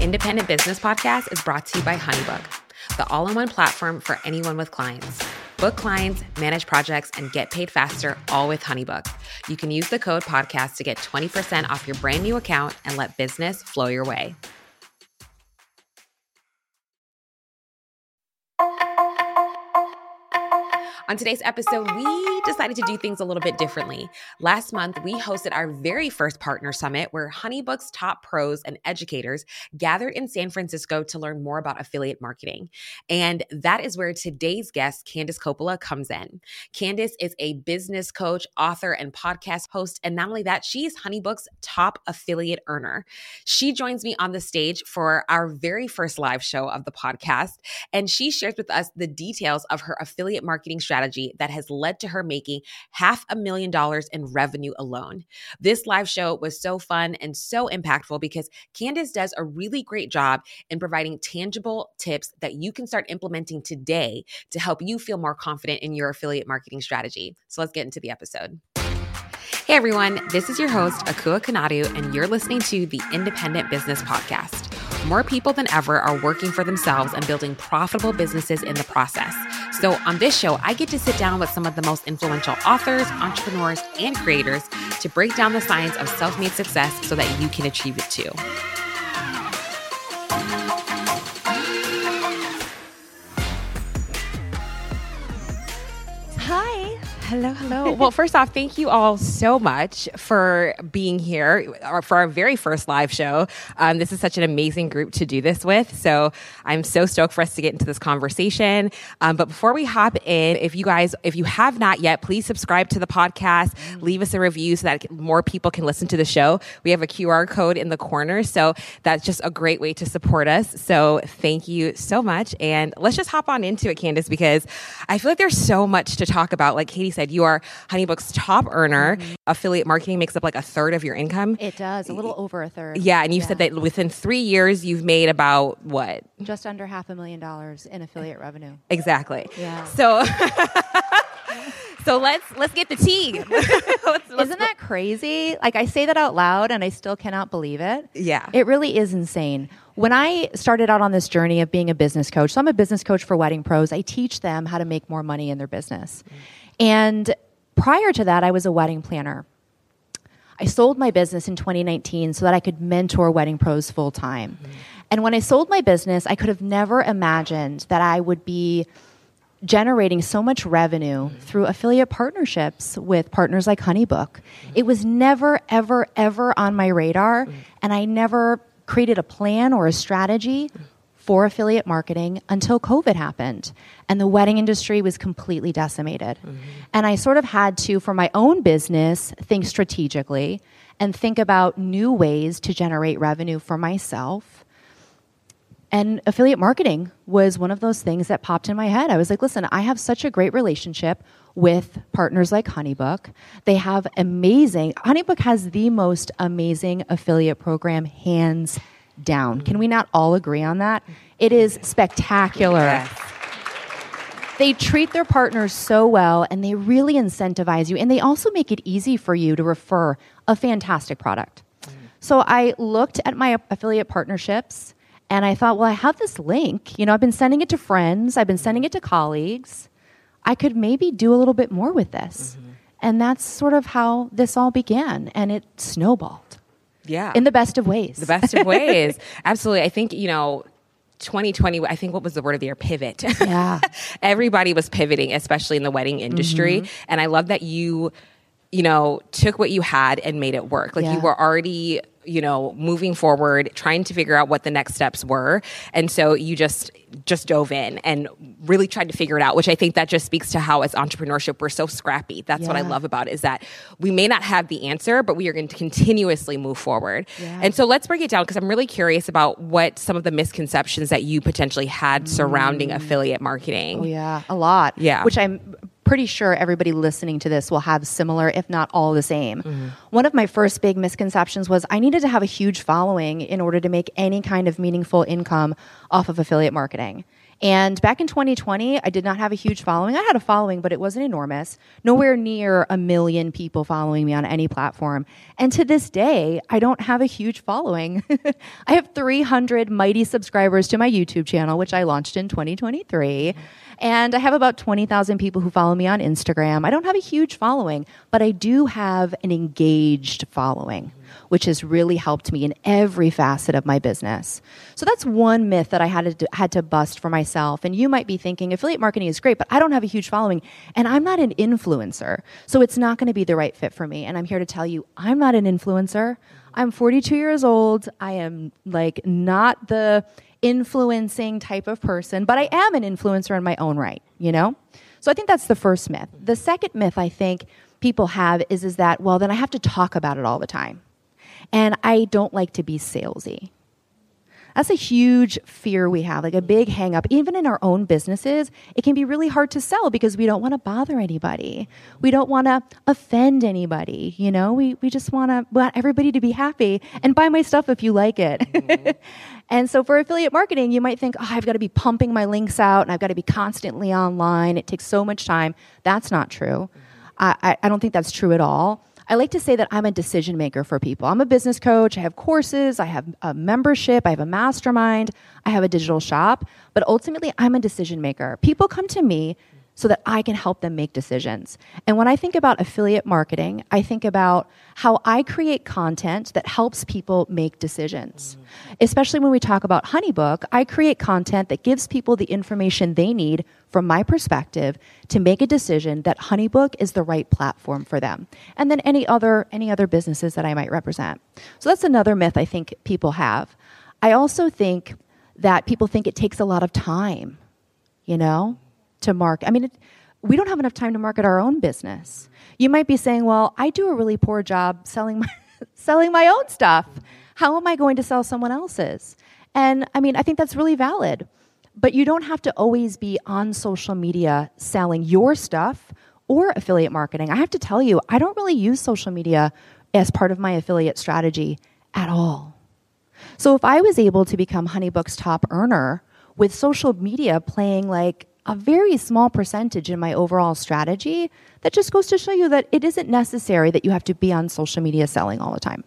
Independent Business Podcast is brought to you by Honeybook, the all in one platform for anyone with clients. Book clients, manage projects, and get paid faster, all with Honeybook. You can use the code podcast to get 20% off your brand new account and let business flow your way. On today's episode, we decided to do things a little bit differently. Last month, we hosted our very first partner summit where Honeybook's top pros and educators gathered in San Francisco to learn more about affiliate marketing. And that is where today's guest, Candice Coppola, comes in. Candice is a business coach, author, and podcast host. And not only that, she's Honeybook's top affiliate earner. She joins me on the stage for our very first live show of the podcast. And she shares with us the details of her affiliate marketing strategy that has led to her making half a million dollars in revenue alone. This live show was so fun and so impactful because Candice does a really great job in providing tangible tips that you can start implementing today to help you feel more confident in your affiliate marketing strategy. So let's get into the episode. Hey everyone, this is your host, Akua Konadu, and you're listening to the Independent Business Podcast. More people than ever are working for themselves and building profitable businesses in the process. So, on this show, I get to sit down with some of the most influential authors, entrepreneurs, and creators to break down the science of self made success so that you can achieve it too. Hello, hello. well, first off, thank you all so much for being here uh, for our very first live show. Um, this is such an amazing group to do this with. So I'm so stoked for us to get into this conversation. Um, but before we hop in, if you guys, if you have not yet, please subscribe to the podcast, leave us a review so that more people can listen to the show. We have a QR code in the corner. So that's just a great way to support us. So thank you so much. And let's just hop on into it, Candice, because I feel like there's so much to talk about. Like Katie said, you are Honeybook's top earner. Mm-hmm. Affiliate marketing makes up like a third of your income. It does, a little over a third. Yeah, and you yeah. said that within three years you've made about what? Just under half a million dollars in affiliate revenue. Exactly. Yeah. So. So let's let's get the tea. let's, let's, Isn't that crazy? Like I say that out loud and I still cannot believe it. Yeah. It really is insane. When I started out on this journey of being a business coach, so I'm a business coach for wedding pros. I teach them how to make more money in their business. Mm. And prior to that, I was a wedding planner. I sold my business in 2019 so that I could mentor wedding pros full time. Mm-hmm. And when I sold my business, I could have never imagined that I would be generating so much revenue mm-hmm. through affiliate partnerships with partners like Honeybook. Mm-hmm. It was never, ever, ever on my radar, mm-hmm. and I never created a plan or a strategy for affiliate marketing until COVID happened and the wedding industry was completely decimated. Mm-hmm. And I sort of had to, for my own business, think strategically and think about new ways to generate revenue for myself. And affiliate marketing was one of those things that popped in my head. I was like, listen, I have such a great relationship with partners like Honeybook. They have amazing, Honeybook has the most amazing affiliate program, hands down. Can we not all agree on that? It is spectacular. Yes. They treat their partners so well and they really incentivize you and they also make it easy for you to refer a fantastic product. So I looked at my affiliate partnerships and I thought, well, I have this link. You know, I've been sending it to friends, I've been sending it to colleagues. I could maybe do a little bit more with this. Mm-hmm. And that's sort of how this all began and it snowballed. Yeah. In the best of ways. The best of ways. Absolutely. I think, you know, 2020, I think what was the word of the year? Pivot. Yeah. Everybody was pivoting, especially in the wedding industry. Mm-hmm. And I love that you, you know, took what you had and made it work. Like yeah. you were already you know moving forward trying to figure out what the next steps were and so you just just dove in and really tried to figure it out which i think that just speaks to how as entrepreneurship we're so scrappy that's yeah. what i love about it is that we may not have the answer but we are going to continuously move forward yeah. and so let's break it down because i'm really curious about what some of the misconceptions that you potentially had surrounding mm. affiliate marketing oh yeah a lot yeah which i'm pretty sure everybody listening to this will have similar, if not all the same. Mm-hmm. One of my first big misconceptions was I needed to have a huge following in order to make any kind of meaningful income off of affiliate marketing. And back in 2020, I did not have a huge following. I had a following, but it wasn't enormous. Nowhere near a million people following me on any platform. And to this day, I don't have a huge following. I have 300 mighty subscribers to my YouTube channel, which I launched in 2023. And I have about 20,000 people who follow me on Instagram. I don't have a huge following, but I do have an engaged following, which has really helped me in every facet of my business. So that's one myth that I had to, had to bust for myself. And you might be thinking affiliate marketing is great, but I don't have a huge following and I'm not an influencer. So it's not going to be the right fit for me. And I'm here to tell you, I'm not an influencer. I'm 42 years old. I am like not the influencing type of person, but I am an influencer in my own right, you know? So I think that's the first myth. The second myth I think people have is is that well then I have to talk about it all the time. And I don't like to be salesy. That's a huge fear we have, like a big hang up. Even in our own businesses, it can be really hard to sell because we don't want to bother anybody. We don't want to offend anybody. You know, we, we just want to want everybody to be happy and buy my stuff if you like it. Mm-hmm. and so for affiliate marketing, you might think, oh, I've got to be pumping my links out and I've got to be constantly online. It takes so much time. That's not true. I, I don't think that's true at all. I like to say that I'm a decision maker for people. I'm a business coach. I have courses. I have a membership. I have a mastermind. I have a digital shop. But ultimately, I'm a decision maker. People come to me so that I can help them make decisions. And when I think about affiliate marketing, I think about how I create content that helps people make decisions. Mm-hmm. Especially when we talk about Honeybook, I create content that gives people the information they need from my perspective to make a decision that Honeybook is the right platform for them. And then any other any other businesses that I might represent. So that's another myth I think people have. I also think that people think it takes a lot of time, you know? To mark. I mean, it, we don't have enough time to market our own business. You might be saying, "Well, I do a really poor job selling my selling my own stuff. How am I going to sell someone else's?" And I mean, I think that's really valid. But you don't have to always be on social media selling your stuff or affiliate marketing. I have to tell you, I don't really use social media as part of my affiliate strategy at all. So if I was able to become Honeybook's top earner with social media playing like a very small percentage in my overall strategy that just goes to show you that it isn't necessary that you have to be on social media selling all the time.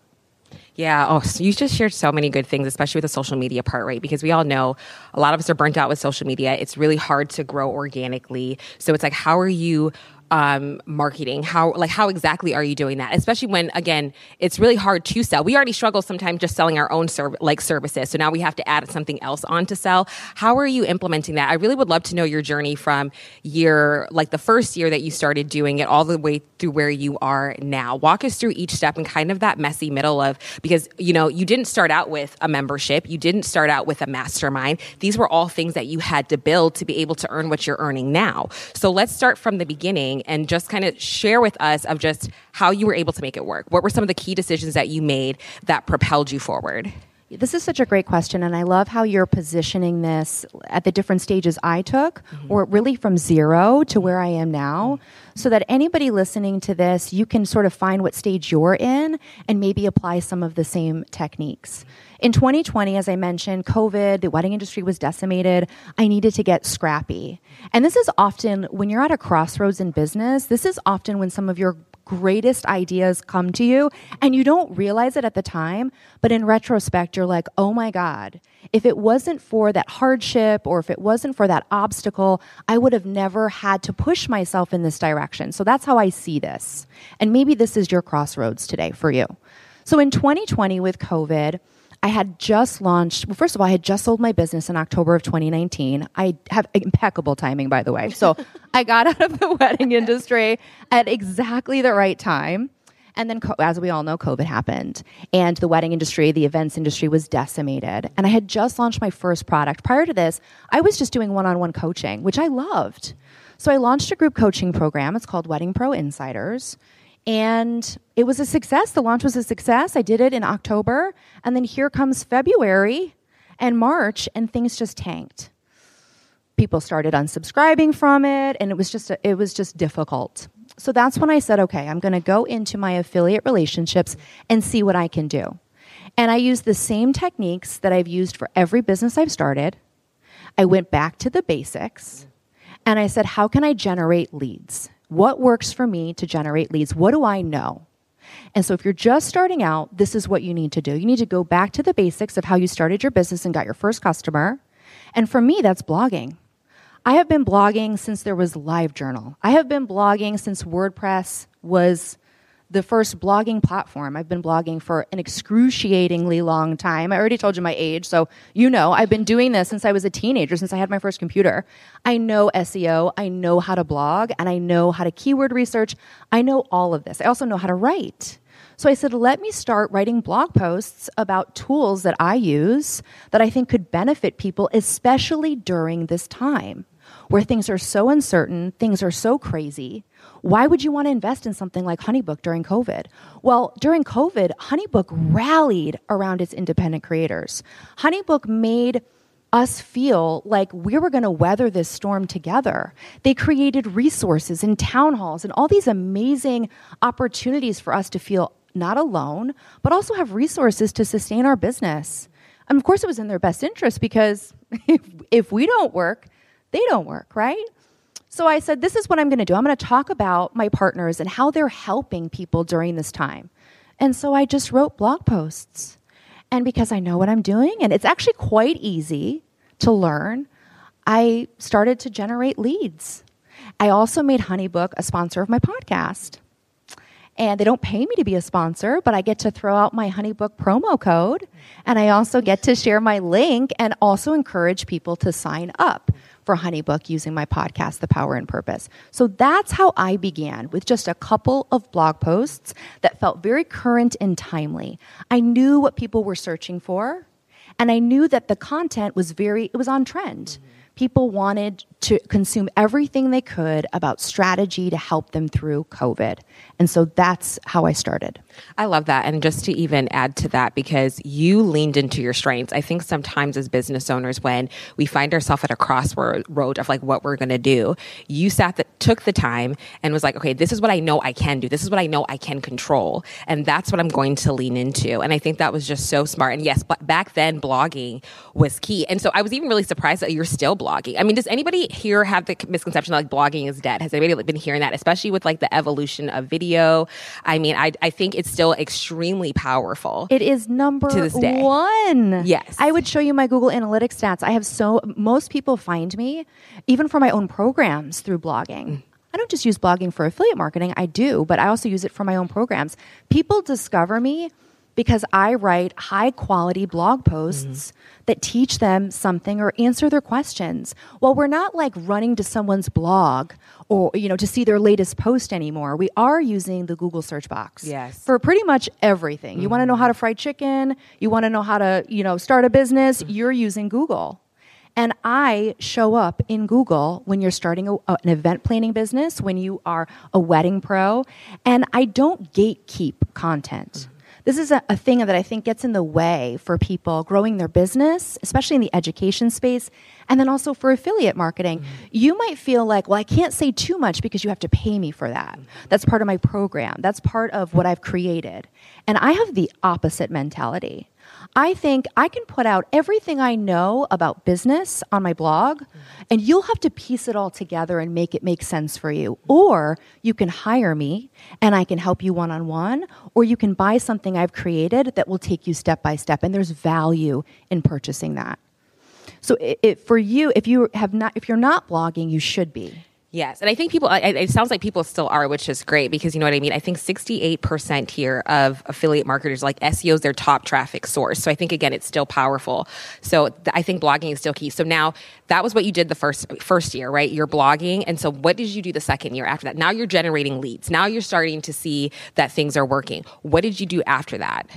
Yeah. Oh, so you just shared so many good things, especially with the social media part, right? Because we all know a lot of us are burnt out with social media. It's really hard to grow organically. So it's like, how are you um, marketing? How like how exactly are you doing that? Especially when again, it's really hard to sell. We already struggle sometimes just selling our own serv- like services. So now we have to add something else on to sell. How are you implementing that? I really would love to know your journey from year like the first year that you started doing it all the way through where you are now. Walk us through each step and kind of that messy middle of because you know you didn't start out with a membership, you didn't start out with a mastermind. These were all things that you had to build to be able to earn what you're earning now. So let's start from the beginning and just kind of share with us of just how you were able to make it work. What were some of the key decisions that you made that propelled you forward? This is such a great question, and I love how you're positioning this at the different stages I took, mm-hmm. or really from zero to where I am now, so that anybody listening to this, you can sort of find what stage you're in and maybe apply some of the same techniques. In 2020, as I mentioned, COVID, the wedding industry was decimated. I needed to get scrappy. And this is often, when you're at a crossroads in business, this is often when some of your greatest ideas come to you and you don't realize it at the time, but in retrospect, you're like, oh my God, if it wasn't for that hardship or if it wasn't for that obstacle, I would have never had to push myself in this direction. So that's how I see this. And maybe this is your crossroads today for you. So in 2020 with COVID, I had just launched, well, first of all, I had just sold my business in October of 2019. I have impeccable timing, by the way. So I got out of the wedding industry at exactly the right time. And then, as we all know, COVID happened, and the wedding industry, the events industry was decimated. And I had just launched my first product. Prior to this, I was just doing one on one coaching, which I loved. So I launched a group coaching program. It's called Wedding Pro Insiders. And it was a success. The launch was a success. I did it in October. And then here comes February and March, and things just tanked. People started unsubscribing from it, and it was just, a, it was just difficult. So that's when I said, okay, I'm going to go into my affiliate relationships and see what I can do. And I used the same techniques that I've used for every business I've started. I went back to the basics and I said, how can I generate leads? What works for me to generate leads? What do I know? And so, if you're just starting out, this is what you need to do. You need to go back to the basics of how you started your business and got your first customer. And for me, that's blogging. I have been blogging since there was LiveJournal. I have been blogging since WordPress was the first blogging platform. I've been blogging for an excruciatingly long time. I already told you my age, so you know I've been doing this since I was a teenager, since I had my first computer. I know SEO, I know how to blog, and I know how to keyword research. I know all of this. I also know how to write. So I said, let me start writing blog posts about tools that I use that I think could benefit people, especially during this time where things are so uncertain, things are so crazy. Why would you want to invest in something like Honeybook during COVID? Well, during COVID, Honeybook rallied around its independent creators. Honeybook made us feel like we were going to weather this storm together. They created resources and town halls and all these amazing opportunities for us to feel not alone, but also have resources to sustain our business. And of course, it was in their best interest because if, if we don't work, they don't work, right? So I said, This is what I'm going to do. I'm going to talk about my partners and how they're helping people during this time. And so I just wrote blog posts. And because I know what I'm doing, and it's actually quite easy to learn, I started to generate leads. I also made Honeybook a sponsor of my podcast. And they don't pay me to be a sponsor, but I get to throw out my Honeybook promo code. And I also get to share my link and also encourage people to sign up for Honeybook using my podcast, The Power and Purpose. So that's how I began with just a couple of blog posts that felt very current and timely. I knew what people were searching for, and I knew that the content was very, it was on trend. Mm-hmm people wanted to consume everything they could about strategy to help them through COVID. And so that's how I started. I love that. And just to even add to that, because you leaned into your strengths. I think sometimes as business owners, when we find ourselves at a crossroad of like what we're going to do, you sat, the, took the time and was like, okay, this is what I know I can do. This is what I know I can control. And that's what I'm going to lean into. And I think that was just so smart. And yes, but back then blogging was key. And so I was even really surprised that you're still blogging. I mean, does anybody here have the misconception that like blogging is dead? Has anybody been hearing that, especially with like the evolution of video? I mean, I, I think it's still extremely powerful. It is number to this day. one. Yes. I would show you my Google Analytics stats. I have so, most people find me, even for my own programs, through blogging. Mm. I don't just use blogging for affiliate marketing, I do, but I also use it for my own programs. People discover me because I write high quality blog posts mm-hmm. that teach them something or answer their questions. Well, we're not like running to someone's blog or you know to see their latest post anymore. We are using the Google search box yes. for pretty much everything. Mm-hmm. You want to know how to fry chicken, you want to know how to, you know, start a business, mm-hmm. you're using Google. And I show up in Google when you're starting a, an event planning business, when you are a wedding pro, and I don't gatekeep content. Mm-hmm this is a, a, thing that I think gets in the way for people growing their business, especially in the education space, and then also for affiliate marketing. Mm-hmm. You might feel like, well, I can't say too much because you have to pay me for that. That's part of my program, that's part of what I've created. And I have the opposite mentality. I think I can put out everything I know about business on my blog, and you'll have to piece it all together and make it make sense for you. Or you can hire me and I can help you one on one, or you can buy something I've created that will take you step by step, and there's value in purchasing that. So, it, it, for you, if you have not, if you're not blogging, you should be. Yes, and I think people. It sounds like people still are, which is great because you know what I mean. I think sixty-eight percent here of affiliate marketers like SEO is their top traffic source. So I think again, it's still powerful. So th- I think blogging is still key. So now that was what you did the first first year, right? You're blogging, and so what did you do the second year after that? Now you're generating leads. Now you're starting to see that things are working. What did you do after that?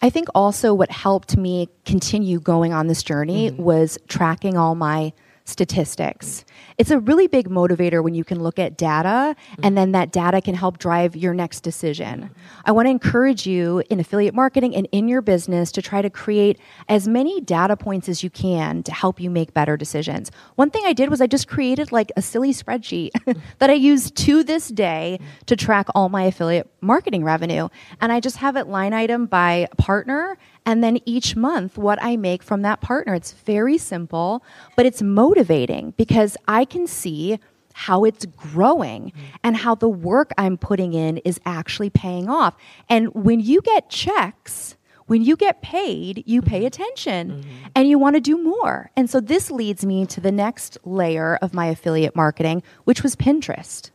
I think also what helped me continue going on this journey mm-hmm. was tracking all my statistics. It's a really big motivator when you can look at data and then that data can help drive your next decision. I want to encourage you in affiliate marketing and in your business to try to create as many data points as you can to help you make better decisions. One thing I did was I just created like a silly spreadsheet that I use to this day to track all my affiliate marketing revenue. And I just have it line item by partner and then each month what I make from that partner. It's very simple, but it's motivating because I can see how it's growing mm-hmm. and how the work I'm putting in is actually paying off. And when you get checks, when you get paid, you pay mm-hmm. attention mm-hmm. and you want to do more. And so this leads me to the next layer of my affiliate marketing, which was Pinterest.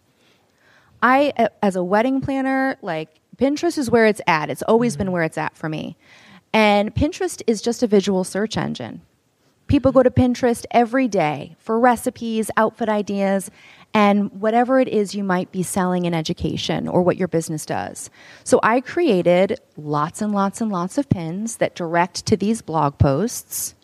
I, as a wedding planner, like Pinterest is where it's at. It's always mm-hmm. been where it's at for me. And Pinterest is just a visual search engine. People go to Pinterest every day for recipes, outfit ideas, and whatever it is you might be selling in education or what your business does. So I created lots and lots and lots of pins that direct to these blog posts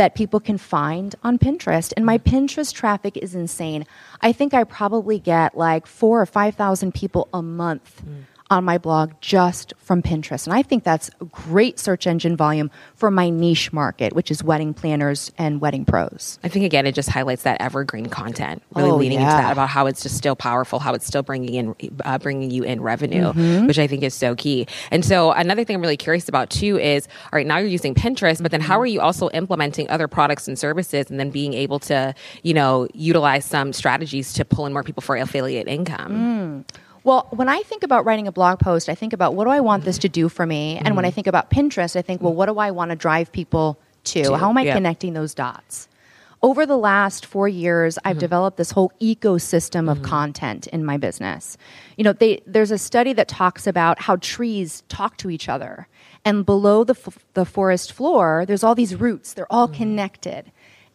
that people can find on Pinterest. And my Pinterest traffic is insane. I think I probably get like four or 5,000 people a month. Mm on my blog just from Pinterest. And I think that's great search engine volume for my niche market, which is wedding planners and wedding pros. I think, again, it just highlights that evergreen content, really oh, leaning yeah. into that about how it's just still powerful, how it's still bringing in, uh, bringing you in revenue, mm-hmm. which I think is so key. And so another thing I'm really curious about too is, all right, now you're using Pinterest, but then how are you also implementing other products and services and then being able to, you know, utilize some strategies to pull in more people for affiliate income? Mm. Well, when I think about writing a blog post, I think about what do I want this to do for me? And mm-hmm. when I think about Pinterest, I think, well, what do I want to drive people to? to How am I yeah. connecting those dots? Over the last four years, I've mm-hmm. developed this whole ecosystem of mm-hmm. content in my business. You know, they, there's a study that talks about how trees talk to each other. And below the, f- the forest floor, there's all these roots, they're all mm-hmm. connected.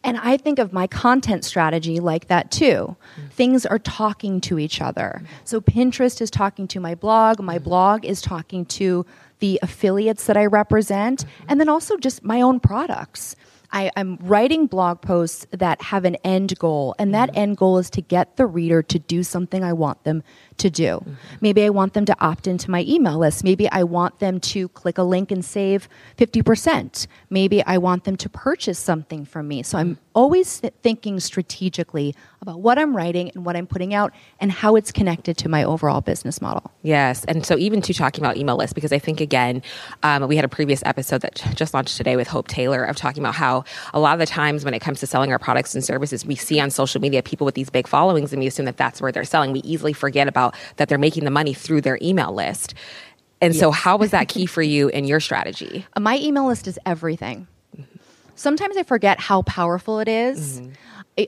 And I think of my content strategy like that too. Mm. Things are talking to each other. So Pinterest is talking to my blog, my blog is talking to the affiliates that I represent, mm-hmm. and then also just my own products. I, am writing blog posts that have an end goal, and that mm-hmm. end goal is to get the reader to do something I want them to do. Mm-hmm. Maybe I want them to opt into my email list. Maybe I want them to click a link and save 50%. Maybe I want them to purchase something from me. So I'm always thinking strategically about what I'm writing and what I'm putting out and how it's connected to my overall business model. Yes. And so even to talking about email lists, because I think again, um, we had a previous episode that just launched today with Hope Taylor of talking about how a lot of the times when it comes to selling our products and services, we see on social media people with these big followings and we assume that that's where they're selling. We easily forget about that they're making the money through their email list. And yes. so, how was that key for you in your strategy? My email list is everything. Sometimes I forget how powerful it is. Mm-hmm.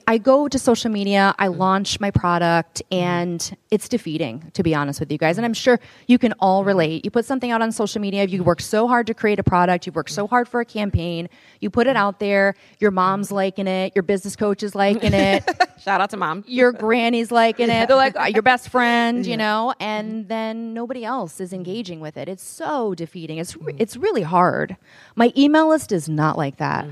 I go to social media, I mm-hmm. launch my product, mm-hmm. and it's defeating, to be honest with you guys. And I'm sure you can all mm-hmm. relate. You put something out on social media, you work so hard to create a product, you work so mm-hmm. hard for a campaign, you put it mm-hmm. out there, your mom's liking it, your business coach is liking it. Shout out to mom. Your granny's liking it. They're like oh, your best friend, you know, and then nobody else is engaging with it. It's so defeating. It's, mm. it's really hard. My email list is not like that.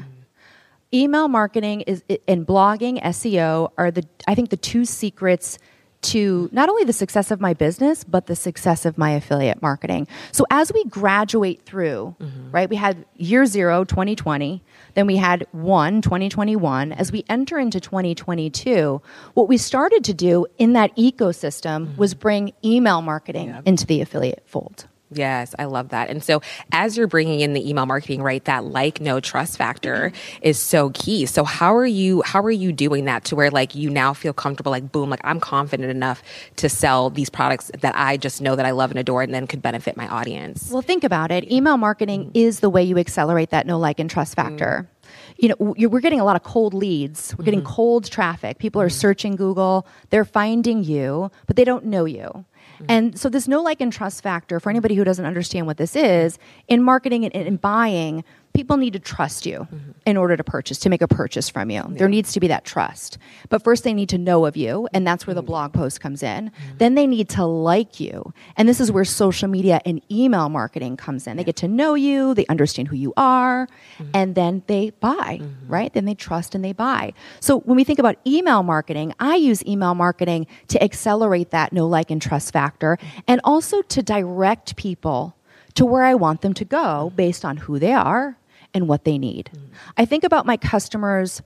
Email marketing is and blogging SEO are the I think the two secrets to not only the success of my business but the success of my affiliate marketing. So as we graduate through, mm-hmm. right? We had year 0 2020, then we had 1 2021. As we enter into 2022, what we started to do in that ecosystem mm-hmm. was bring email marketing yeah. into the affiliate fold. Yes, I love that. And so, as you're bringing in the email marketing, right, that like, no trust factor is so key. So, how are you? How are you doing that to where like you now feel comfortable? Like, boom, like I'm confident enough to sell these products that I just know that I love and adore, and then could benefit my audience. Well, think about it. Email marketing mm-hmm. is the way you accelerate that know like and trust factor. Mm-hmm you know, we're getting a lot of cold leads. We're getting mm-hmm. cold traffic. People are mm-hmm. searching Google. They're finding you, but they don't know you. Mm-hmm. And so this know like and trust factor for anybody who doesn't understand what this is in marketing and in buying people need to trust you mm-hmm. in order to purchase, to make a purchase from you. Yeah. There needs to be that trust. But first, they need to know of you, and that's where the mm-hmm. blog post comes in. Mm-hmm. Then they need to like you. And this is where social media and email marketing comes in. They get to know you, they understand who you are, mm-hmm. and then they buy, mm-hmm. right? Then they trust and they buy. So when we think about email marketing, I use email marketing to accelerate that know like and trust factor mm-hmm. and also to direct people to where I want them to go based on who they are, and what they need. Mm. I think about my customers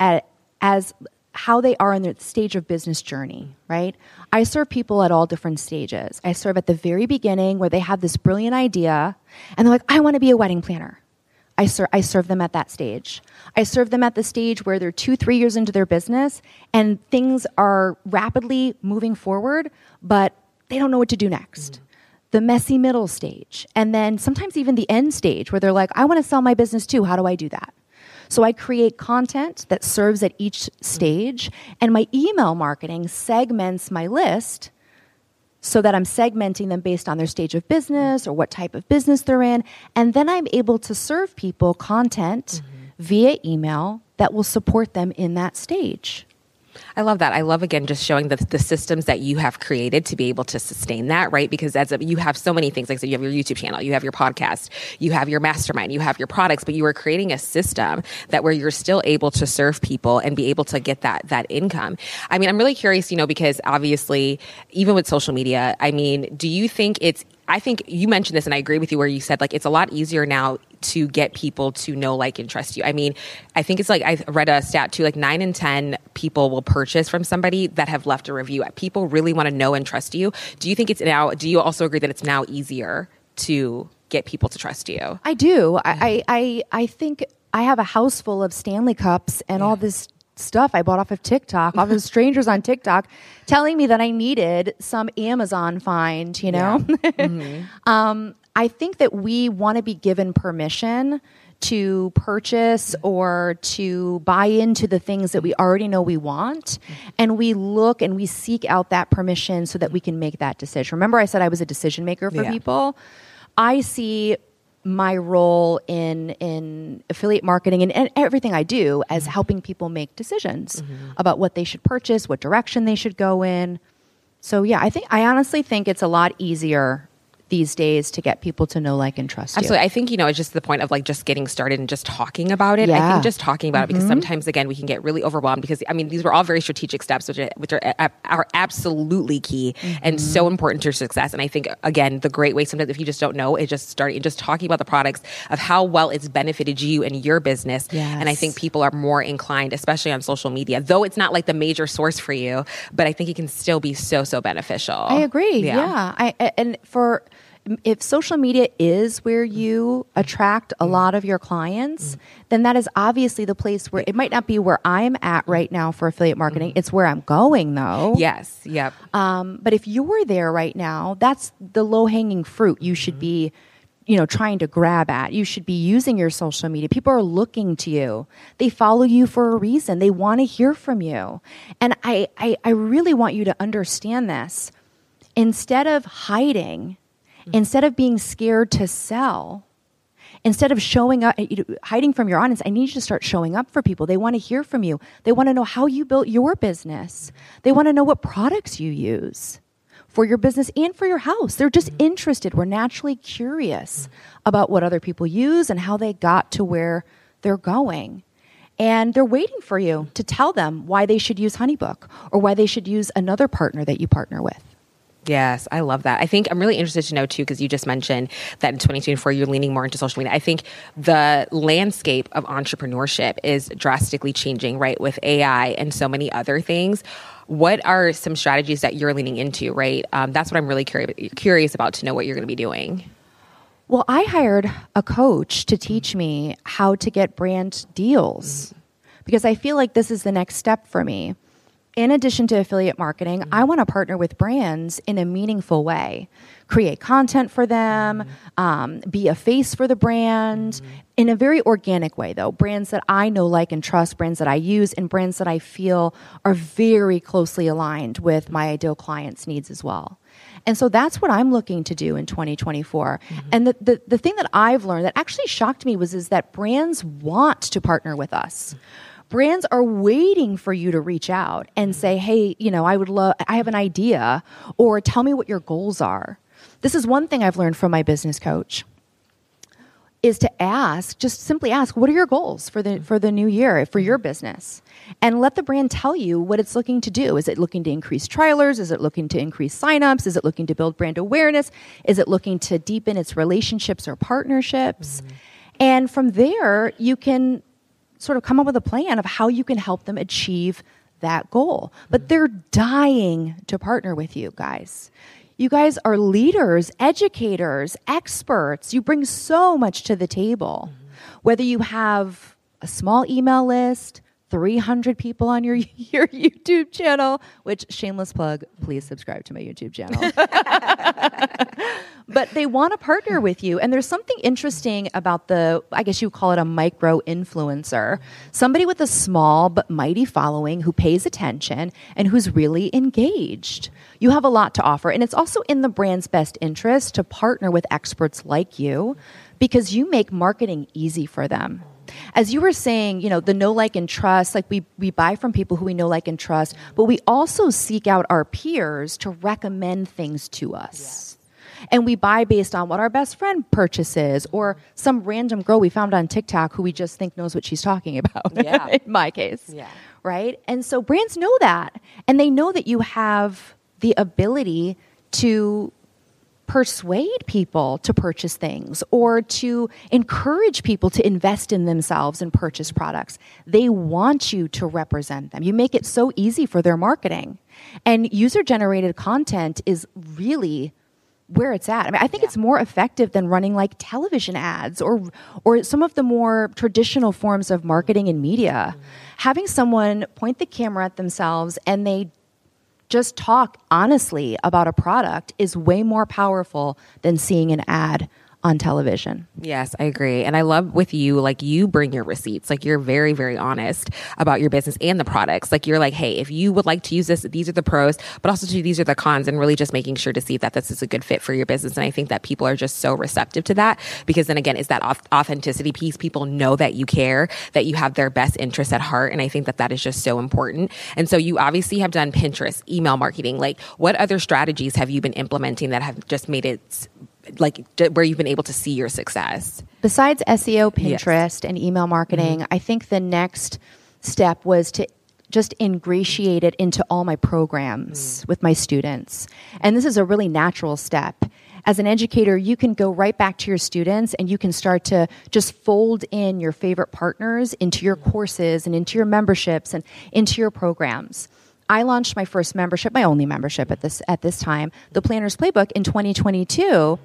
at, as how they are in their stage of business journey, right? I serve people at all different stages. I serve at the very beginning where they have this brilliant idea and they're like, I want to be a wedding planner. I, ser- I serve them at that stage. I serve them at the stage where they're two, three years into their business and things are rapidly moving forward, but they don't know what to do next. Mm-hmm. The messy middle stage. And then sometimes even the end stage where they're like, I want to sell my business too. How do I do that? So I create content that serves at each stage, and my email marketing segments my list so that I'm segmenting them based on their stage of business or what type of business they're in. And then I'm able to serve people content mm-hmm. via email that will support them in that stage. I love that. I love again just showing the, the systems that you have created to be able to sustain that, right? Because as a, you have so many things, like I said, you have your YouTube channel, you have your podcast, you have your mastermind, you have your products, but you are creating a system that where you're still able to serve people and be able to get that that income. I mean, I'm really curious, you know, because obviously, even with social media, I mean, do you think it's I think you mentioned this, and I agree with you where you said like it's a lot easier now to get people to know, like, and trust you. I mean, I think it's like I read a stat too, like nine in ten people will purchase from somebody that have left a review. People really want to know and trust you. Do you think it's now? Do you also agree that it's now easier to get people to trust you? I do. I I I think I have a house full of Stanley cups and yeah. all this stuff I bought off of TikTok, off of strangers on TikTok, telling me that I needed some Amazon find, you know? Yeah. Mm-hmm. um, I think that we want to be given permission to purchase or to buy into the things that we already know we want. And we look and we seek out that permission so that we can make that decision. Remember, I said I was a decision maker for yeah. people? I see my role in in affiliate marketing and, and everything I do as mm-hmm. helping people make decisions mm-hmm. about what they should purchase, what direction they should go in. So yeah, I think I honestly think it's a lot easier these days to get people to know, like, and trust Absolutely. you. I think, you know, it's just the point of like just getting started and just talking about it. Yeah. I think just talking about mm-hmm. it because mm-hmm. sometimes, again, we can get really overwhelmed because, I mean, these were all very strategic steps, which are, which are, are absolutely key mm-hmm. and so important to success. And I think, again, the great way sometimes if you just don't know is just starting, and just talking about the products of how well it's benefited you and your business. Yes. And I think people are more inclined, especially on social media, though it's not like the major source for you, but I think it can still be so, so beneficial. I agree. Yeah. yeah. I, and for, if social media is where you attract a lot of your clients, then that is obviously the place where it might not be where I'm at right now for affiliate marketing. Mm. It's where I'm going though. Yes. Yep. Um, but if you're there right now, that's the low hanging fruit you should mm. be you know trying to grab at you should be using your social media people are looking to you they follow you for a reason they want to hear from you and I, I i really want you to understand this instead of hiding Instead of being scared to sell, instead of showing up, hiding from your audience, I need you to start showing up for people. They want to hear from you. They want to know how you built your business. They want to know what products you use for your business and for your house. They're just mm-hmm. interested. We're naturally curious mm-hmm. about what other people use and how they got to where they're going. And they're waiting for you to tell them why they should use Honeybook or why they should use another partner that you partner with. Yes, I love that. I think I'm really interested to know too, because you just mentioned that in 2024 you're leaning more into social media. I think the landscape of entrepreneurship is drastically changing, right, with AI and so many other things. What are some strategies that you're leaning into, right? Um, that's what I'm really curious curious about to know what you're going to be doing. Well, I hired a coach to teach me how to get brand deals mm-hmm. because I feel like this is the next step for me in addition to affiliate marketing, mm-hmm. I want to partner with brands in a meaningful way, create content for them, mm-hmm. um, be a face for the brand mm-hmm. in a very organic way, though. Brands that I know, like, and trust, brands that I use, and brands that I feel are very closely aligned with my ideal clients' needs as well. And so that's what I'm looking to do in 2024. Mm-hmm. And the, the, the thing that I've learned that actually shocked me was is that brands want to partner with us. Mm-hmm brands are waiting for you to reach out and say, hey, you know, I would love, I have an idea, or tell me what your goals are. This is one thing I've learned from my business coach is to ask just simply ask what are your goals for the for the new year for your business? And let the brand tell you what it's looking to do. Is it looking to increase trialers? Is it looking to increase signups? Is it looking to build brand awareness? Is it looking to deepen its relationships or partnerships? Mm-hmm. and from there you can sort of come up with a plan of how you can help them achieve that goal. But they're dying to partner with you guys. You guys are leaders, educators, experts. You bring so much to the table. Whether you have a small email list, 300 people on your, your YouTube channel, which shameless plug, please subscribe to my YouTube channel. but they want to partner with you. And there's something interesting about the, I guess you would call it a micro influencer, somebody with a small but mighty following who pays attention and who's really engaged. You have a lot to offer. And it's also in the brand's best interest to partner with experts like you because you make marketing easy for them as you were saying, you know, the know, like, and trust, like we, we buy from people who we know, like, and trust, but we also seek out our peers to recommend things to us. And we buy based on what our best friend purchases or some random girl we found on TikTok who we just think knows what she's talking about. Yeah. in my case. Yeah. Right. And so brands know that. And they know that you have the ability to persuade people to purchase things or to encourage people to invest in themselves and purchase products. They want you to represent them. You make it so easy for their marketing. And user generated content is really where it's at. I mean, I think yeah. it's more effective than running like television ads or or some of the more traditional forms of marketing and media. Mm-hmm. Having someone point the camera at themselves and they just talk honestly about a product is way more powerful than seeing an ad on television. Yes, I agree. And I love with you, like you bring your receipts. Like you're very, very honest about your business and the products. Like you're like, hey, if you would like to use this, these are the pros, but also too, these are the cons, and really just making sure to see that this is a good fit for your business. And I think that people are just so receptive to that because then again, is that authenticity piece. People know that you care, that you have their best interests at heart. And I think that that is just so important. And so you obviously have done Pinterest, email marketing. Like what other strategies have you been implementing that have just made it like where you've been able to see your success? Besides SEO, Pinterest, yes. and email marketing, mm-hmm. I think the next step was to just ingratiate it into all my programs mm. with my students. And this is a really natural step. As an educator, you can go right back to your students and you can start to just fold in your favorite partners into your courses and into your memberships and into your programs. I launched my first membership, my only membership at this at this time, the Planners Playbook in 2022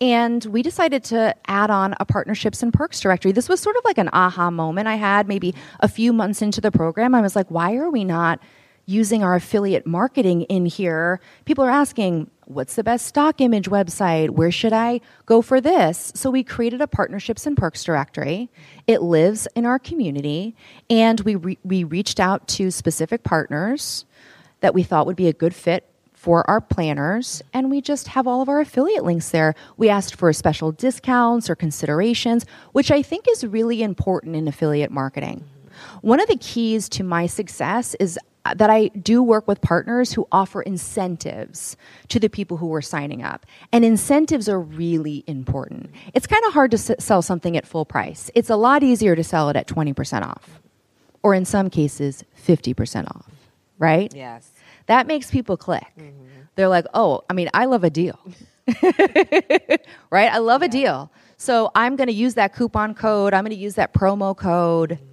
and we decided to add on a partnerships and perks directory. This was sort of like an aha moment I had maybe a few months into the program. I was like, why are we not using our affiliate marketing in here? People are asking, what's the best stock image website? Where should I go for this? So we created a partnerships and perks directory. It lives in our community, and we, re- we reached out to specific partners that we thought would be a good fit for our planners, and we just have all of our affiliate links there. We asked for special discounts or considerations, which I think is really important in affiliate marketing. One of the keys to my success is uh, that I do work with partners who offer incentives to the people who are signing up. And incentives are really important. It's kind of hard to s- sell something at full price. It's a lot easier to sell it at 20% off, or in some cases, 50% off, right? Yes. That makes people click. Mm-hmm. They're like, oh, I mean, I love a deal. right? I love yeah. a deal. So I'm going to use that coupon code. I'm going to use that promo code. Mm-hmm.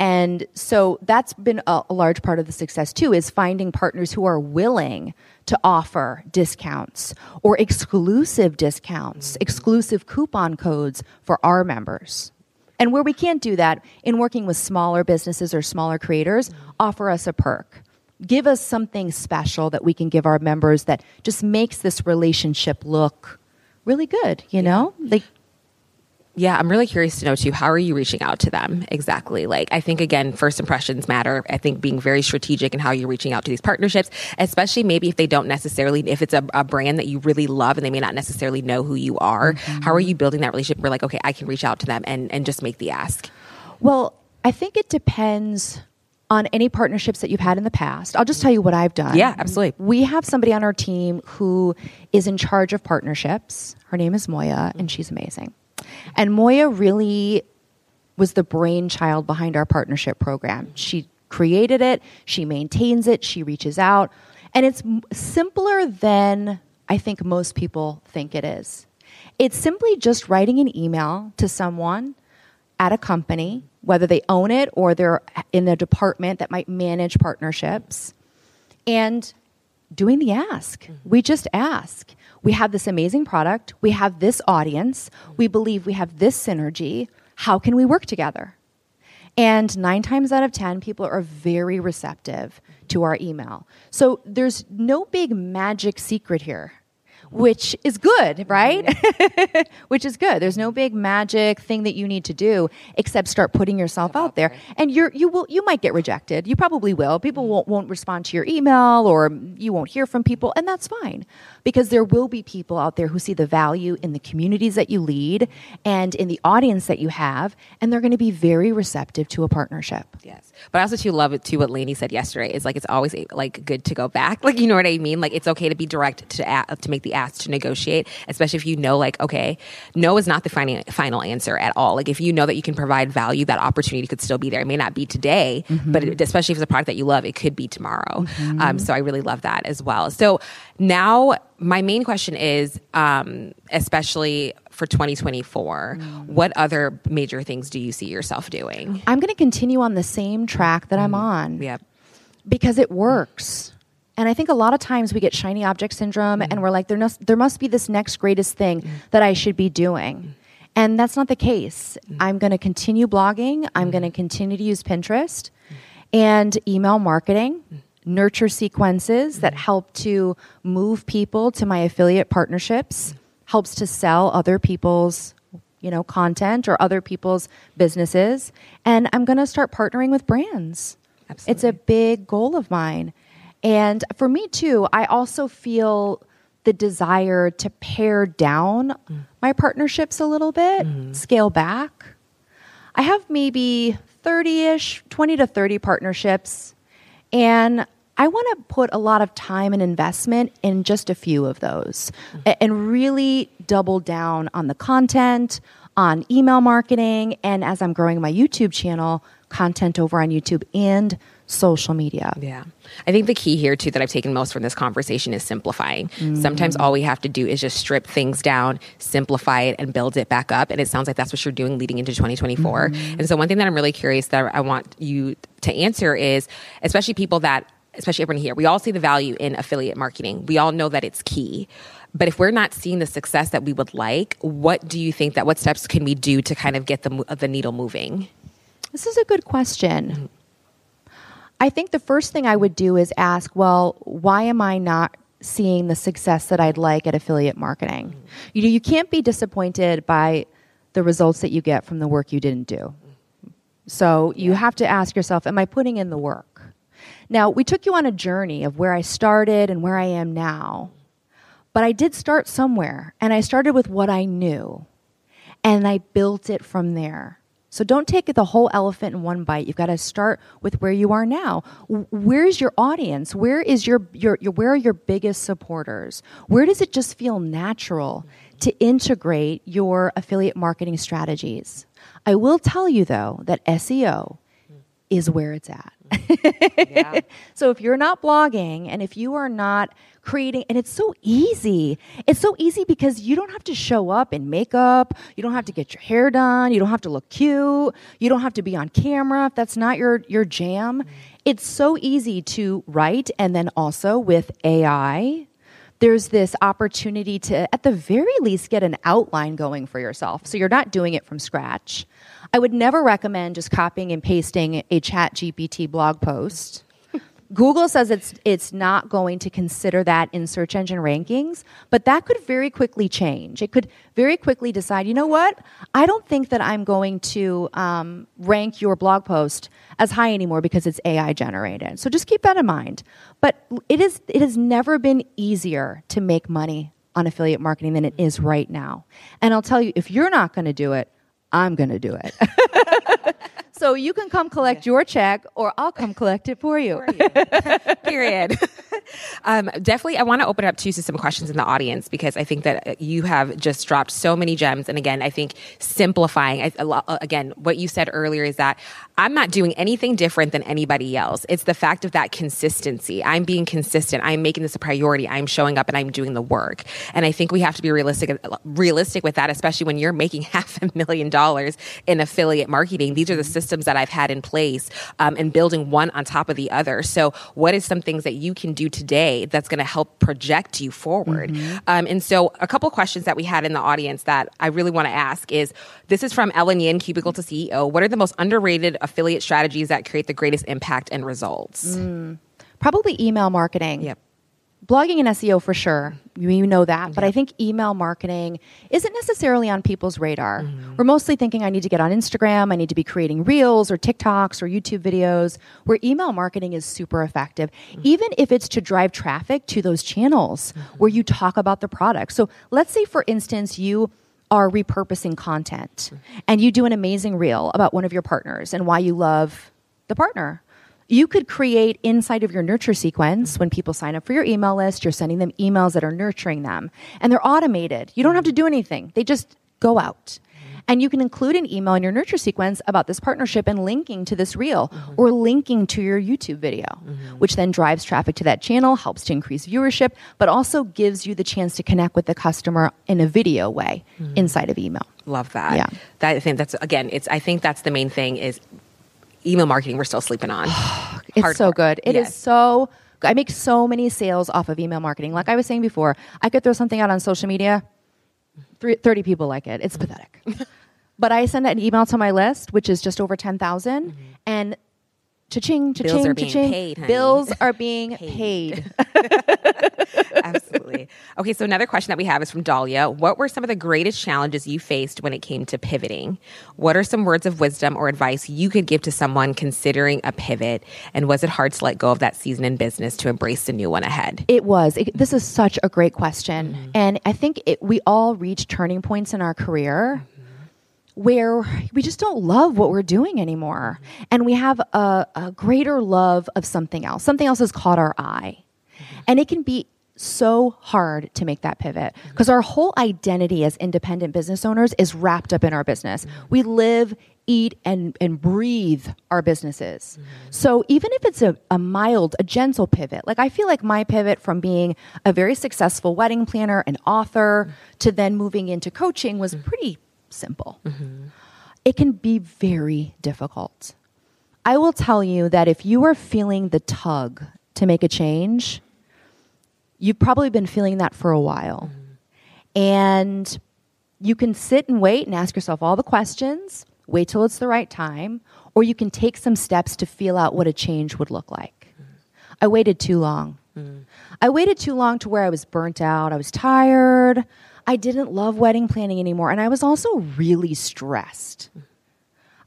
And so that's been a, a, large part of the success too is finding partners who are willing to offer discounts or exclusive discounts, mm-hmm. exclusive coupon codes for our members. And where we can't do that, in working with smaller businesses or smaller creators, mm-hmm. offer us a perk give us something special that we can give our members that just makes this relationship look really good, you know? Like yeah, I'm really curious to know too. How are you reaching out to them exactly? Like, I think again, first impressions matter. I think being very strategic in how you're reaching out to these partnerships, especially maybe if they don't necessarily, if it's a, a brand that you really love and they may not necessarily know who you are. Mm-hmm. How are you building that relationship? We're like, okay, I can reach out to them and and just make the ask. Well, I think it depends on any partnerships that you've had in the past. I'll just tell you what I've done. Yeah, absolutely. We have somebody on our team who is in charge of partnerships. Her name is Moya, and she's amazing. And Moya really was the brainchild behind our partnership program. She created it, she maintains it, she reaches out, and it's simpler than I think most people think it is. It's simply just writing an email to someone at a company whether they own it or they're in a department that might manage partnerships, and doing the ask. Mm-hmm. We just ask. We have this amazing product, we have this audience, we believe we have this synergy. How can we work together? And nine times out of 10, people are very receptive to our email. So there's no big magic secret here which is good, right? Mm-hmm. which is good. There's no big magic thing that you need to do except start putting yourself out there. And you're you will you might get rejected. You probably will. People won't won't respond to your email or you won't hear from people, and that's fine because there will be people out there who see the value in the communities that you lead and in the audience that you have, and they're going to be very receptive to a partnership. Yes, but I also too love it too. What Lainey said yesterday is like it's always like good to go back. Like you know what I mean. Like it's okay to be direct to ask, to make the ask to negotiate, especially if you know like okay, no is not the final final answer at all. Like if you know that you can provide value, that opportunity could still be there. It may not be today, mm-hmm. but it, especially if it's a product that you love, it could be tomorrow. Mm-hmm. Um, so I really love that as well. So now my main question is, um, especially for 2024, mm. what other major things do you see yourself doing? I'm going to continue on the same track that mm. I'm on. Yep. Because it works. And I think a lot of times we get shiny object syndrome mm. and we're like, there, no, there must be this next greatest thing mm. that I should be doing. Mm. And that's not the case. Mm. I'm going to continue blogging. I'm going to continue to use Pinterest and email marketing nurture sequences that help to move people to my affiliate partnerships, helps to sell other people's you know content or other people's businesses and i'm going to start partnering with brands Absolutely. it's a big goal of mine and for me too i also feel the desire to pare down mm. my partnerships a little bit mm. scale back i have maybe 30ish 20 to 30 partnerships and I want to put a lot of time and investment in just a few of those mm-hmm. and really double down on the content, on email marketing, and as I'm growing my YouTube channel, content over on YouTube and social media. Yeah. I think the key here, too, that I've taken most from this conversation is simplifying. Mm. Sometimes all we have to do is just strip things down, simplify it, and build it back up. And it sounds like that's what you're doing leading into 2024. Mm-hmm. And so, one thing that I'm really curious that I want you to answer is, especially people that especially everyone here, we all see the value in affiliate marketing. We all know that it's key. But if we're not seeing the success that we would like, what do you think that what steps can we do to kind of get the the needle moving? This is a good question. I think the first thing I would do is ask, well, why am I not seeing the success that I'd like at affiliate marketing? Mm-hmm. You know, you can't be disappointed by the results that you get from the work you didn't do. So you have to ask yourself, am I putting in the work? Now, we took you on a journey of where I started and where I am now. But I did start somewhere, and I started with what I knew, and I built it from there. So don't take the whole elephant in one bite. You've got to start with where you are now. Where's your audience? Where is your, your, your where are your biggest supporters? Where does it just feel natural to integrate your affiliate marketing strategies? I will tell you though that SEO is where it's at. Mm. yeah. so if you're not blogging and if you are not creating and it's so easy. It's so easy because you don't have to show up in makeup. You don't have to get your hair done. You don't have to look cute. You don't have to be on camera if that's not your your jam. Mm. it's so easy to write and then also with ai there's this opportunity to at the very least get an outline going for yourself. So you're not doing it from scratch. I would never recommend just copying and pasting a chat GPT blog post. Google says it's it's not going to consider that in search engine rankings, but that could very quickly change. It could very quickly decide, you know what? I don't think that I'm going to um, rank your blog post as high anymore because it's AI generated. So just keep that in mind. But it is it has never been easier to make money on affiliate marketing than it is right now. And I'll tell you, if you're not going to do it, I'm going to do it. so you can come collect your check or I'll come collect it for you. For you. Period. um, definitely, I want to open it up to some questions in the audience because I think that uh, you have just dropped so many gems. And again, I think simplifying, I, uh, again, what you said earlier is that I'm not doing anything different than anybody else. It's the fact of that consistency. I'm being consistent. I'm making this a priority. I'm showing up and I'm doing the work. And I think we have to be realistic, uh, realistic with that, especially when you're making half a million dollars in affiliate marketing. These are the systems that I've had in place um, and building one on top of the other. So, what is some things that you can do today that's going to help project you forward? Mm-hmm. Um, and so, a couple questions that we had in the audience that I really want to ask is this is from Ellen Yin, Cubicle to CEO. What are the most underrated affiliate strategies that create the greatest impact and results? Mm, probably email marketing. Yep blogging and SEO for sure. We know that. But I think email marketing isn't necessarily on people's radar. Mm-hmm. We're mostly thinking I need to get on Instagram, I need to be creating reels or TikToks or YouTube videos, where email marketing is super effective, mm-hmm. even if it's to drive traffic to those channels mm-hmm. where you talk about the product. So let's say, for instance, you are repurposing content mm-hmm. and you do an amazing reel about one of your partners and why you love the partner you could create inside of your nurture sequence when people sign up for your email list, you're sending them emails that are nurturing them. And they're automated. You don't have to do anything, they just go out. And you can include an email in your nurture sequence about this partnership and linking to this reel mm-hmm. or linking to your YouTube video, mm-hmm. which then drives traffic to that channel, helps to increase viewership, but also gives you the chance to connect with the customer in a video way mm-hmm. inside of email. Love that. Yeah. That I think that's again, it's I think that's the main thing is email marketing we're still sleeping on. it's Hardcore. so good. It yes. is so I make so many sales off of email marketing. Like I was saying before, I could throw something out on social media, 30 people like it. It's pathetic. but I send an email to my list, which is just over 10,000, mm-hmm. and cha-ching, cha-ching, Bills are being cha-ching. paid, honey. Bills are being paid. Absolutely. Okay, so another question that we have is from Dahlia. What were some of the greatest challenges you faced when it came to pivoting? What are some words of wisdom or advice you could give to someone considering a pivot? And was it hard to let go of that season in business to embrace the new one ahead? It was. It, this is such a great question. Mm-hmm. And I think it, we all reach turning points in our career. Mm-hmm where we just don't love what we're doing anymore. And we have a, a greater love of something else. Something else has caught our eye. And it can be so hard to make that pivot because our whole identity as independent business owners is wrapped up in our business. We live, eat, and, and breathe our businesses. So even if it's a, a mild, a gentle pivot, like I feel like my pivot from being a very successful wedding planner and author to then moving into coaching was pretty simple. Mm-hmm. It can be very difficult. I will tell you that if you are feeling the tug to make a change, you've probably been feeling that for a while. Mm-hmm. And you can sit and wait and ask yourself all the questions, wait till it's the right time, or you can take some steps to feel out what a change would look like. Mm-hmm. I waited too long. Mm-hmm. I waited too long to where I was burnt out, I was tired. I didn't love wedding planning anymore. And I was also really stressed.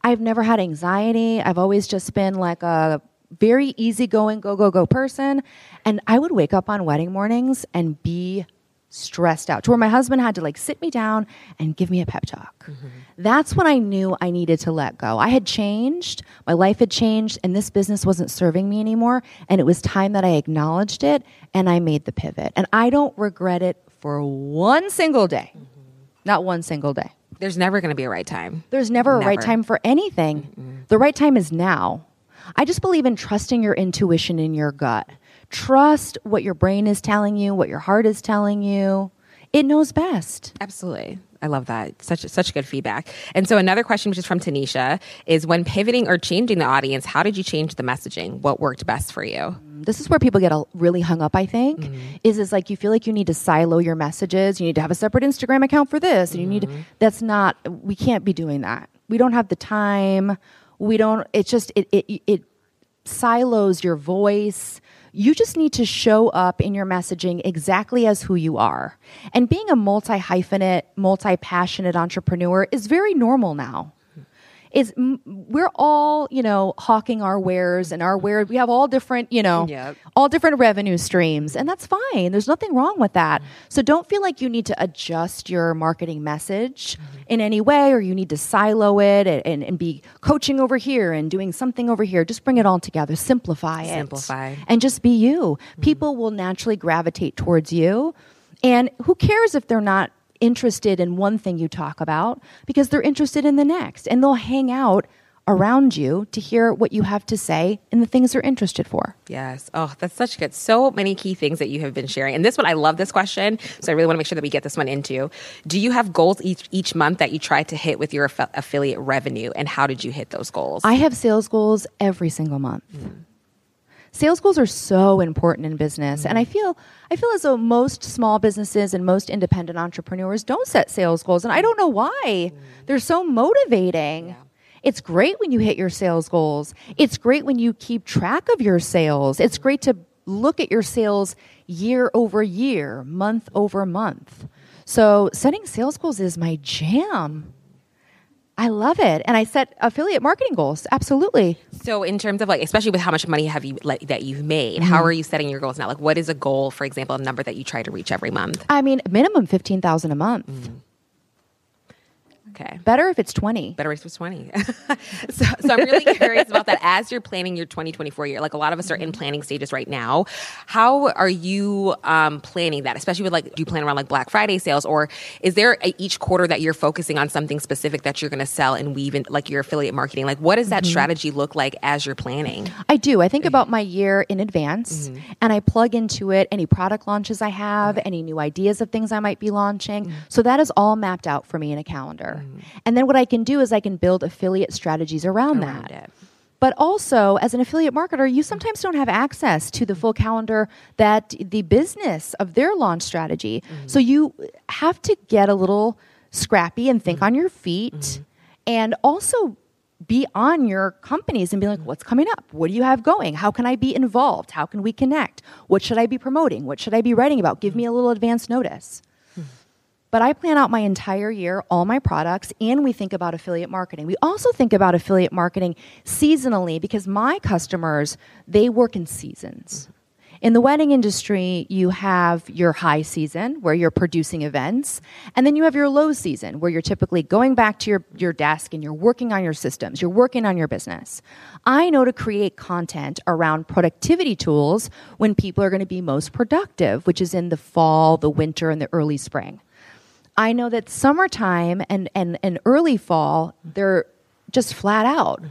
I've never had anxiety. I've always just been like a very easygoing, go, go, go person. And I would wake up on wedding mornings and be stressed out to where my husband had to like sit me down and give me a pep talk. Mm-hmm. That's when I knew I needed to let go. I had changed, my life had changed, and this business wasn't serving me anymore. And it was time that I acknowledged it and I made the pivot. And I don't regret it for one single day. Mm-hmm. Not one single day. There's never going to be a right time. There's never, never. a right time for anything. Mm-hmm. The right time is now. I just believe in trusting your intuition in your gut. Trust what your brain is telling you, what your heart is telling you. It knows best. Absolutely. I love that. Such such good feedback. And so another question, which is from Tanisha, is when pivoting or changing the audience, how did you change the messaging? What worked best for you? This is where people get really hung up. I think mm-hmm. is is like you feel like you need to silo your messages. You need to have a separate Instagram account for this, and you need. Mm-hmm. that's not. We can't be doing that. We don't have the time. We don't. It's just it it it silos your voice you just need to show up in your messaging exactly as who you are. And being a multi hyphenate, multi passionate entrepreneur is very normal now. Is m- we're all you know hawking our wares and our wares. We have all different you know Yep. all different revenue streams, and that's fine. There's nothing wrong with that. Mm-hmm. So don't feel like you need to adjust your marketing message mm-hmm. in any way, or you need to silo it and, and, and be coaching over here and doing something over here. Just bring it all together. Simplify it. Simplify. and just be you. Mm-hmm. People will naturally gravitate towards you, and who cares if they're not interested in one thing you talk about because they're interested in the next, and they'll hang out around you to hear what you have to say and the things they're interested for. Yes. Oh, that's such good. So many key things that you have been sharing. And this one, I love this question. So I really want to make sure that we get this one into. Do you have goals each, each month that you try to hit with your aff- affiliate revenue? And how did you hit those goals? I have sales goals every single month. Mm. Sales goals are so important in business, and I mm-hmm. feel I feel as though most small businesses and most independent entrepreneurs don't set sales goals, and I don't know why. Mm. They're so motivating. It's great when you hit your sales goals. It's great when you keep track of your sales. It's mm. great to look at your sales year over year, month over month. So, setting sales goals is my jam. I love it. And I set affiliate marketing goals. Absolutely. so in terms of like, especially with how much money have you like, that you've made, how mm-hmm. are you setting your goals now? Like, what is a goal, for example, a number that you try to reach every month? I mean, minimum 15,000 a month. Mm. Okay. Better if it's 20. Better if it's 20. so, so I'm really curious about that as you're planning your 2024 year. Like a lot of us are in mm-hmm. planning stages right now. How are you um, planning that? Especially with like, do you plan around like Black Friday sales or is there a, each quarter that you're focusing on something specific that you're going to sell and weave in like your affiliate marketing? Like what does that mm-hmm. strategy look like as you're planning? I do. I think mm-hmm. about my year in advance and I plug into it any product launches I have, any new ideas of things I might be launching. So that is all mapped out for me in a calendar. Mm. And then what I can do is I can build affiliate strategies around, Around that. it. But also, as an affiliate marketer, you sometimes don't have access to the full calendar that the business of their launch strategy. Mm. So you have to get a little scrappy and think on your feet mm-hmm. and also be on your companies and be like, what's coming up? What do you have going? How can I be involved? How can we connect? What should I be promoting? What should I be writing about? Give me mm. a little advance notice. But I plan out my entire year, all my products, and we think about affiliate marketing. We also think about affiliate marketing seasonally because my customers, they work in seasons. In the wedding industry, you have your high season where you're producing events, and then you have your low season where you're typically going back to your, your desk and you're working on your systems, you're working on your business. I know to create content around productivity tools when people are going to be most productive, which is in the fall, the winter, and the early spring. I know that summertime and, and, and early fall, they're just flat out.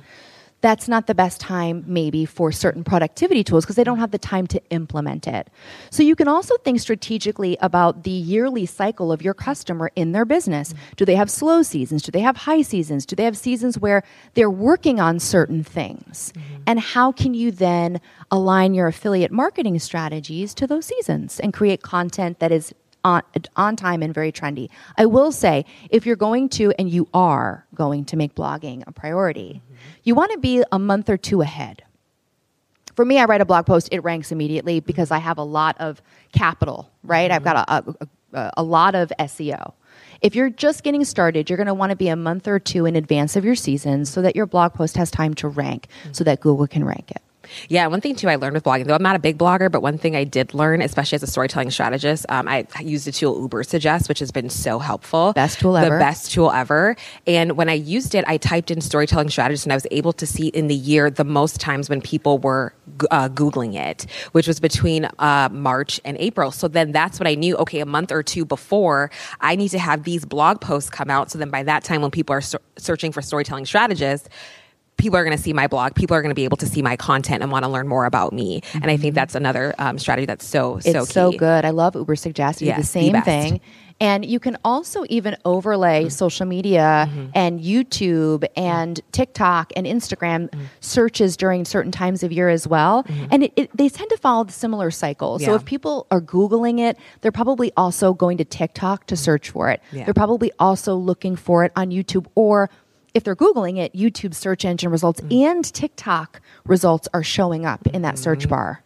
That's not the best time, maybe, for certain productivity tools because they don't have the time to implement it. So, you can also think strategically about the yearly cycle of your customer in their business. Do they have slow seasons? Do they have high seasons? Do they have seasons where they're working on certain things? Mm-hmm. And how can you then align your affiliate marketing strategies to those seasons and create content that is on, on time and very trendy. I will say, if you're going to, and you are going to make blogging a priority, you want to be a month or two ahead. For me, I write a blog post, it ranks immediately because I have a lot of capital, right? I've got a, a, a, a lot of SEO. If you're just getting started, you're going to want to be a month or two in advance of your season so that your blog post has time to rank, so that Google can rank it. Yeah, one thing too I learned with blogging, though I'm not a big blogger, but one thing I did learn, especially as a storytelling strategist, um, I used the tool Ubersuggest, which has been so helpful. Best tool ever. the best tool ever. And when I used it, I typed in storytelling strategist, and I was able to see in the year the most times when people were uh, googling it, which was between uh, March and April. So then that's what I knew. Okay, a month or two before, I need to have these blog posts come out. So then by that time, when people are ser- searching for storytelling strategists people are going to see my blog. People are going to be able to see my content and want to learn more about me. And I think mm-hmm. that's another um, strategy that's so so It's so good. I love Ubersuggest. You Yes, the the same best. thing. And you can also even overlay mm-hmm. social media mm-hmm. and YouTube and TikTok and Instagram searches during certain times of year as well. And it, it, they tend to follow the similar cycle. So if people are Googling it, they're probably also going to TikTok to search for it. Yeah. They're probably also looking for it on YouTube or if they're Googling it, YouTube search engine results mm. and TikTok results are showing up in that search mm-hmm. bar.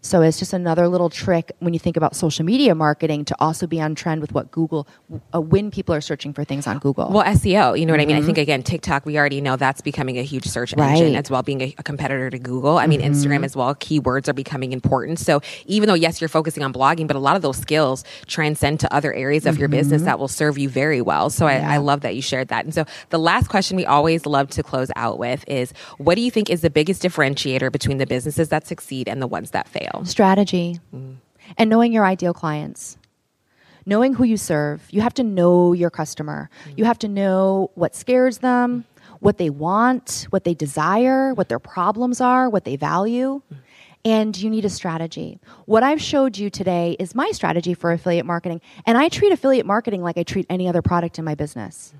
So it's just another little trick when you think about social media marketing to also be on trend with what Google, uh, when people are searching for things on Google. Well, SEO, you know what mm-hmm. I mean? I mm-hmm. think again, TikTok, we already know that's becoming a huge search right. engine as well, being a, a, competitor to Google. I mean, mm-hmm. Instagram as well, keywords are becoming important. So even though, yes, you're focusing on blogging, but a lot of those skills transcend to other areas of mm-hmm. your business mm-hmm. that will serve you very well. So yeah. I, I love that you shared that. And so the last question we always love to close out with is what do you think is the biggest differentiator between the businesses that succeed and the ones that fail? Strategy mm. and knowing your ideal clients. Knowing who you serve, you have to know your customer. Mm. You have to know what scares them, what they want, what they desire, what their problems are, what they value. Mm. And you need a strategy. What I've showed you today is my strategy for affiliate marketing. And I treat affiliate marketing like I treat any other product in my business.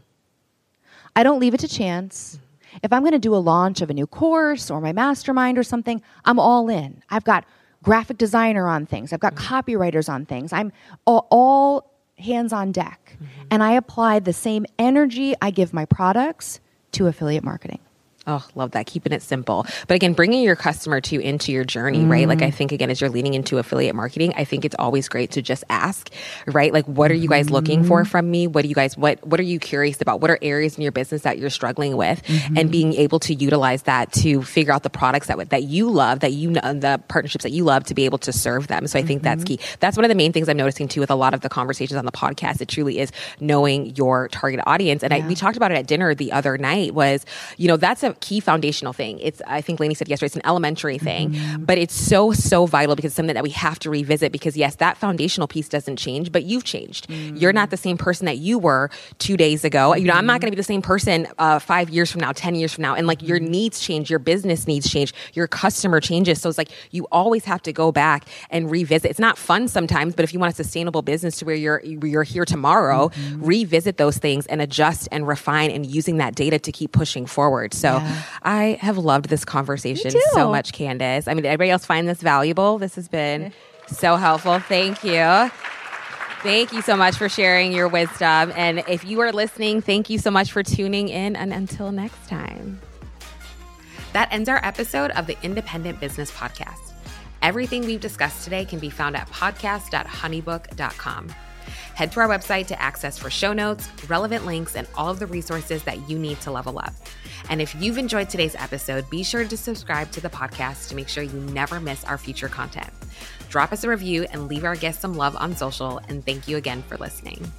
I don't leave it to chance. If I'm going to do a launch of a new course or my mastermind or something, I'm all in. I've got graphic designer on things. I've got mm-hmm. copywriters on things. I'm all, all hands on deck. Mm-hmm. And I apply the same energy I give my products to affiliate marketing. Oh, love that. Keeping it simple. But again, bringing your customer to into your journey, mm. right? Like I mm. think again, as you're leaning into affiliate marketing, I think it's always great to just ask, right? Like, what are you guys looking for mm-hmm. from me? What do you guys, what, what are you curious about? What are areas in your business that you're struggling with? Mm-hmm. And being able to utilize that to figure out the products that, would that you love, that you know, the partnerships that you love to be able to serve them. So I think mm-hmm. that's key. That's one of the main things I'm noticing too with a lot of the conversations on the podcast. It truly is knowing your target audience. And yeah. I, we talked about it at dinner the other night was, you know, that's a key foundational thing. It's I think Lainey said yesterday, it's an elementary thing, mm-hmm. but it's so so vital because it's something that we have to revisit because yes, that foundational piece doesn't change, but you've changed. Mm-hmm. You're not the same person that you were two days ago. You know, I'm not mm-hmm. going to be the same person uh, five years from now, ten years from now, and like your mm-hmm. needs change, your business needs change, your customer changes. So it's like you always have to go back and revisit. It's not fun sometimes, but if you want a sustainable business to where you're you're here tomorrow, mm-hmm. revisit those things and adjust and refine and using that data to keep pushing forward. So yeah. I have loved this conversation so much, Candice. I mean, did everybody else find this valuable? This has been so helpful. Thank you. Thank you so much for sharing your wisdom. And if you are listening, thank you so much for tuning in. And until next time. That ends our episode of the Independent Business Podcast. Everything we've discussed today can be found at podcast.honeybook.com. Head to our website to access for show notes, relevant links, and all of the resources that you need to level up. And if you've enjoyed today's episode, be sure to subscribe to the podcast to make sure you never miss our future content. Drop us a review and leave our guests some love on social. And thank you again for listening.